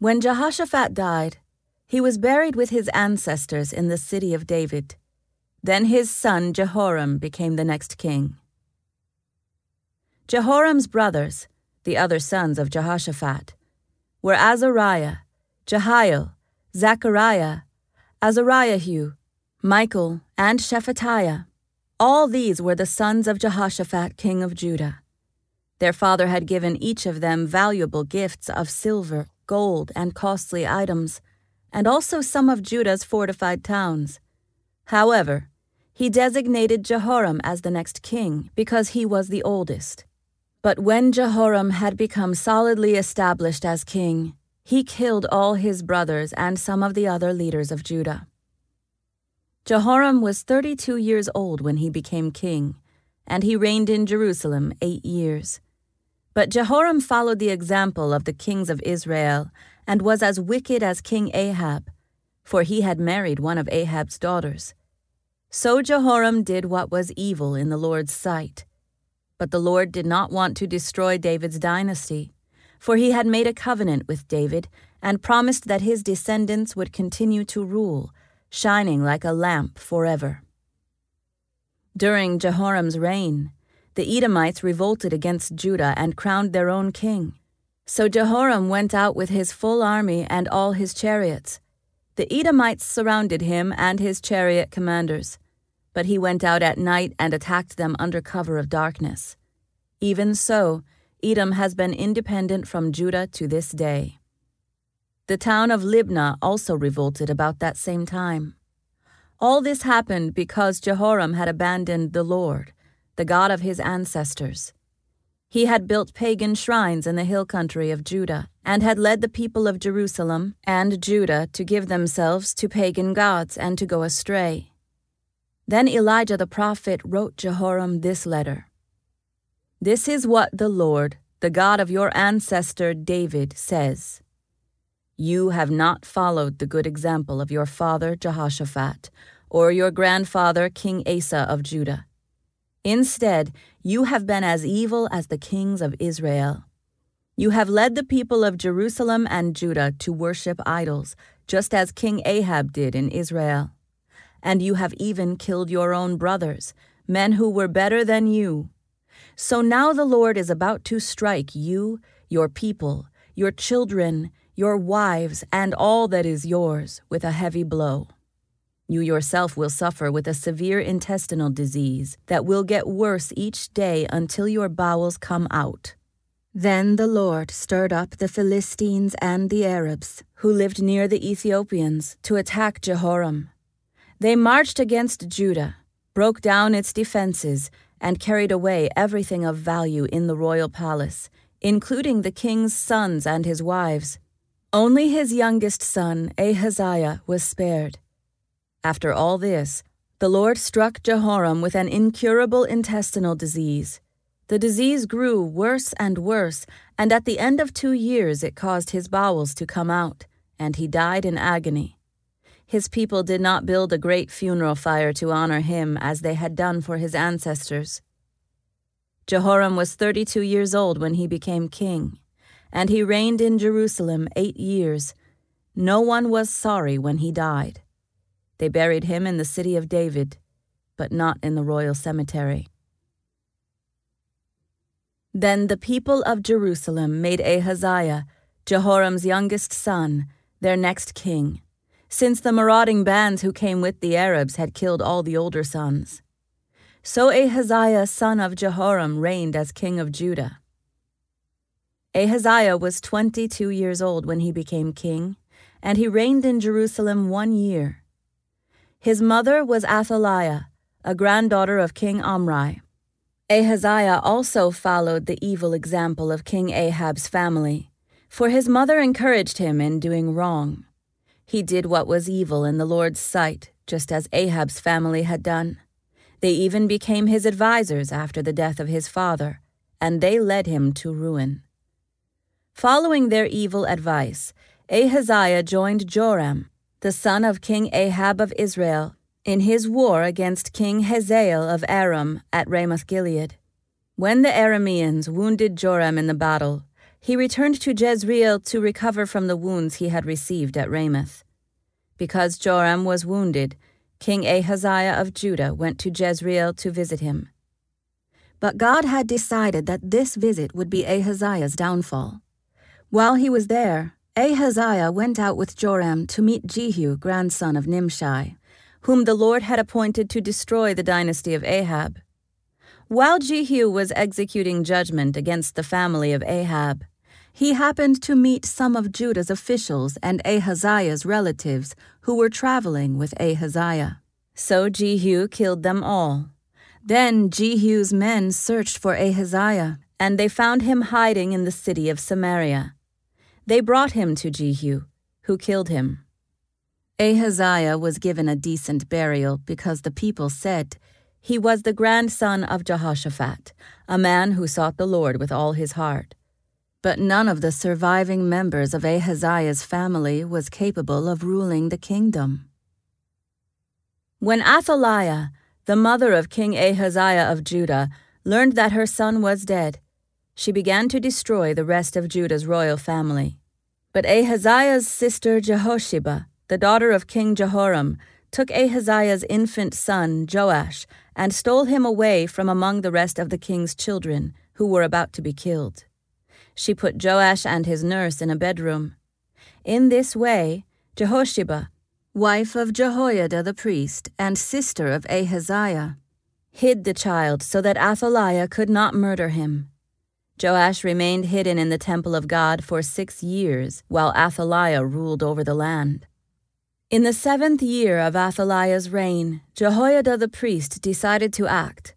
When Jehoshaphat died, he was buried with his ancestors in the city of David. Then his son Jehoram became the next king. Jehoram's brothers, the other sons of Jehoshaphat, were Azariah, Jehiel, Zechariah, Azariahu, Michael, and Shephatiah. All these were the sons of Jehoshaphat, king of Judah. Their father had given each of them valuable gifts of silver, gold, and costly items, and also some of Judah's fortified towns. However, he designated Jehoram as the next king because he was the oldest. But when Jehoram had become solidly established as king, he killed all his brothers and some of the other leaders of Judah. Jehoram was 32 years old when he became king, and he reigned in Jerusalem eight years. But Jehoram followed the example of the kings of Israel and was as wicked as King Ahab, for he had married one of Ahab's daughters. So Jehoram did what was evil in the Lord's sight. But the Lord did not want to destroy David's dynasty, for he had made a covenant with David and promised that his descendants would continue to rule, shining like a lamp forever. During Jehoram's reign, the Edomites revolted against Judah and crowned their own king. So Jehoram went out with his full army and all his chariots. The Edomites surrounded him and his chariot commanders, but he went out at night and attacked them under cover of darkness. Even so, Edom has been independent from Judah to this day. The town of Libnah also revolted about that same time. All this happened because Jehoram had abandoned the Lord, the God of his ancestors. He had built pagan shrines in the hill country of Judah, and had led the people of Jerusalem and Judah to give themselves to pagan gods and to go astray. Then Elijah the prophet wrote Jehoram this letter This is what the Lord, the God of your ancestor David, says You have not followed the good example of your father Jehoshaphat, or your grandfather King Asa of Judah. Instead, you have been as evil as the kings of Israel. You have led the people of Jerusalem and Judah to worship idols, just as King Ahab did in Israel. And you have even killed your own brothers, men who were better than you. So now the Lord is about to strike you, your people, your children, your wives, and all that is yours with a heavy blow. You yourself will suffer with a severe intestinal disease that will get worse each day until your bowels come out. Then the Lord stirred up the Philistines and the Arabs, who lived near the Ethiopians, to attack Jehoram. They marched against Judah, broke down its defenses, and carried away everything of value in the royal palace, including the king's sons and his wives. Only his youngest son, Ahaziah, was spared. After all this, the Lord struck Jehoram with an incurable intestinal disease. The disease grew worse and worse, and at the end of two years it caused his bowels to come out, and he died in agony. His people did not build a great funeral fire to honor him as they had done for his ancestors. Jehoram was 32 years old when he became king, and he reigned in Jerusalem eight years. No one was sorry when he died. They buried him in the city of David, but not in the royal cemetery. Then the people of Jerusalem made Ahaziah, Jehoram's youngest son, their next king, since the marauding bands who came with the Arabs had killed all the older sons. So Ahaziah, son of Jehoram, reigned as king of Judah. Ahaziah was twenty two years old when he became king, and he reigned in Jerusalem one year. His mother was Athaliah, a granddaughter of King Omri. Ahaziah also followed the evil example of King Ahab's family, for his mother encouraged him in doing wrong. He did what was evil in the Lord's sight, just as Ahab's family had done. They even became his advisers after the death of his father, and they led him to ruin. Following their evil advice, Ahaziah joined Joram, the son of King Ahab of Israel, in his war against King Hazael of Aram at Ramoth Gilead. When the Arameans wounded Joram in the battle, he returned to Jezreel to recover from the wounds he had received at Ramoth. Because Joram was wounded, King Ahaziah of Judah went to Jezreel to visit him. But God had decided that this visit would be Ahaziah's downfall. While he was there, Ahaziah went out with Joram to meet Jehu, grandson of Nimshi, whom the Lord had appointed to destroy the dynasty of Ahab. While Jehu was executing judgment against the family of Ahab, he happened to meet some of Judah's officials and Ahaziah's relatives who were traveling with Ahaziah. So Jehu killed them all. Then Jehu's men searched for Ahaziah, and they found him hiding in the city of Samaria. They brought him to Jehu, who killed him. Ahaziah was given a decent burial because the people said, He was the grandson of Jehoshaphat, a man who sought the Lord with all his heart. But none of the surviving members of Ahaziah's family was capable of ruling the kingdom. When Athaliah, the mother of King Ahaziah of Judah, learned that her son was dead, she began to destroy the rest of Judah's royal family. But Ahaziah's sister Jehosheba, the daughter of King Jehoram, took Ahaziah's infant son, Joash, and stole him away from among the rest of the king's children, who were about to be killed she put Joash and his nurse in a bedroom. In this way, Jehosheba, wife of Jehoiada the priest and sister of Ahaziah, hid the child so that Athaliah could not murder him. Joash remained hidden in the temple of God for six years while Athaliah ruled over the land. In the seventh year of Athaliah's reign, Jehoiada the priest decided to act.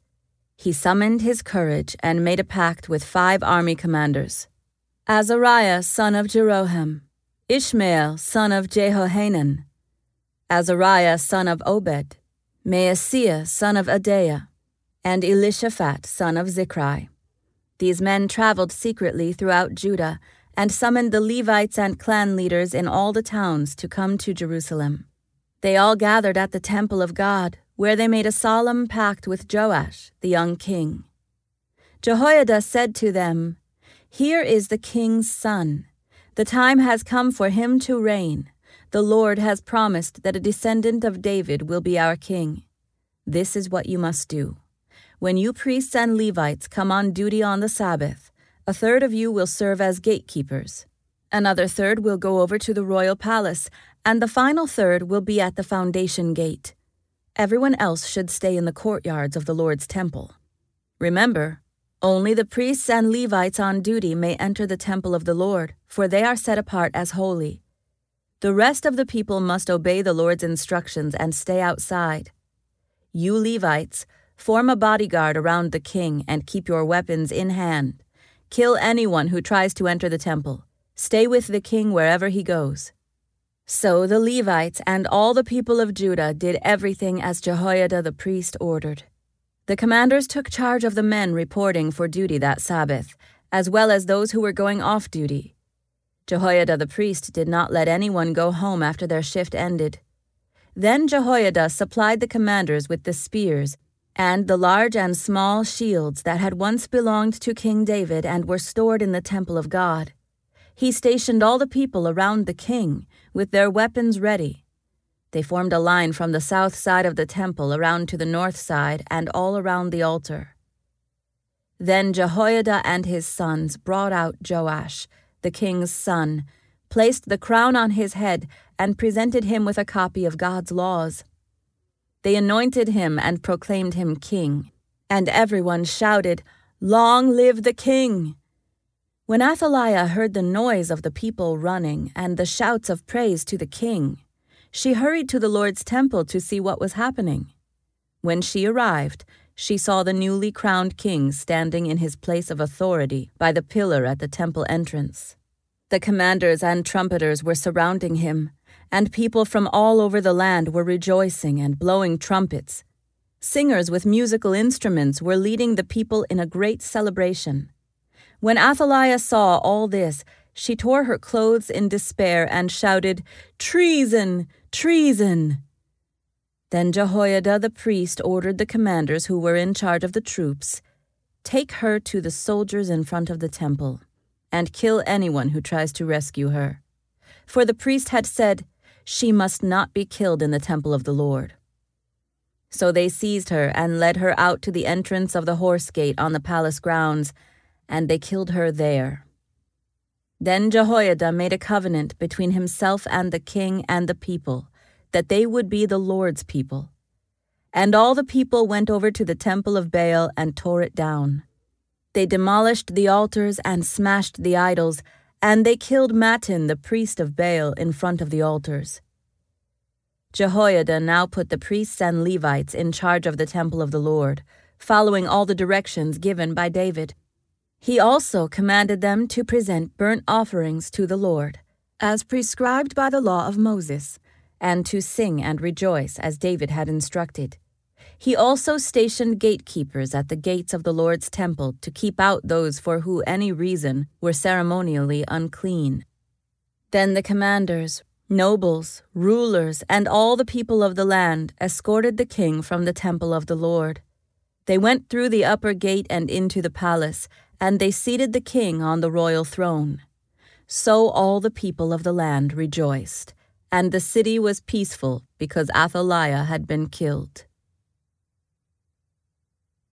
He summoned his courage and made a pact with five army commanders. Azariah son of Jeroham, Ishmael son of Jehohanan, Azariah son of Obed, Maaseiah son of Adaiah, and Elishaphat son of Zichri. These men traveled secretly throughout Judah and summoned the Levites and clan leaders in all the towns to come to Jerusalem. They all gathered at the temple of God, where they made a solemn pact with Joash, the young king. Jehoiada said to them, here is the king's son. The time has come for him to reign. The Lord has promised that a descendant of David will be our king. This is what you must do. When you priests and Levites come on duty on the Sabbath, a third of you will serve as gatekeepers. Another third will go over to the royal palace, and the final third will be at the foundation gate. Everyone else should stay in the courtyards of the Lord's temple. Remember, only the priests and Levites on duty may enter the temple of the Lord, for they are set apart as holy. The rest of the people must obey the Lord's instructions and stay outside. You Levites, form a bodyguard around the king and keep your weapons in hand. Kill anyone who tries to enter the temple. Stay with the king wherever he goes. So the Levites and all the people of Judah did everything as Jehoiada the priest ordered. The commanders took charge of the men reporting for duty that Sabbath, as well as those who were going off duty. Jehoiada the priest did not let anyone go home after their shift ended. Then Jehoiada supplied the commanders with the spears and the large and small shields that had once belonged to King David and were stored in the temple of God. He stationed all the people around the king, with their weapons ready. They formed a line from the south side of the temple around to the north side and all around the altar. Then Jehoiada and his sons brought out Joash, the king's son, placed the crown on his head, and presented him with a copy of God's laws. They anointed him and proclaimed him king, and everyone shouted, Long live the king! When Athaliah heard the noise of the people running and the shouts of praise to the king, she hurried to the Lord's temple to see what was happening. When she arrived, she saw the newly crowned king standing in his place of authority by the pillar at the temple entrance. The commanders and trumpeters were surrounding him, and people from all over the land were rejoicing and blowing trumpets. Singers with musical instruments were leading the people in a great celebration. When Athaliah saw all this, she tore her clothes in despair and shouted, Treason! Treason! Then Jehoiada the priest ordered the commanders who were in charge of the troops Take her to the soldiers in front of the temple. and kill anyone who tries to rescue her. For the priest had said, She must not be killed in the temple of the Lord. So they seized her and led her out to the entrance of the horse gate on the palace grounds, and they killed her there. Then Jehoiada made a covenant between himself and the king and the people, that they would be the Lord's people. And all the people went over to the temple of Baal and tore it down. They demolished the altars and smashed the idols, and they killed Mattan, the priest of Baal, in front of the altars. Jehoiada now put the priests and Levites in charge of the temple of the Lord, following all the directions given by David. He also commanded them to present burnt offerings to the Lord, as prescribed by the law of Moses, and to sing and rejoice as David had instructed. He also stationed gatekeepers at the gates of the Lord's temple to keep out those for who any reason were ceremonially unclean. Then the commanders, nobles, rulers, and all the people of the land escorted the king from the temple of the Lord. They went through the upper gate and into the palace, and they seated the king on the royal throne. So all the people of the land rejoiced, and the city was peaceful because Athaliah had been killed.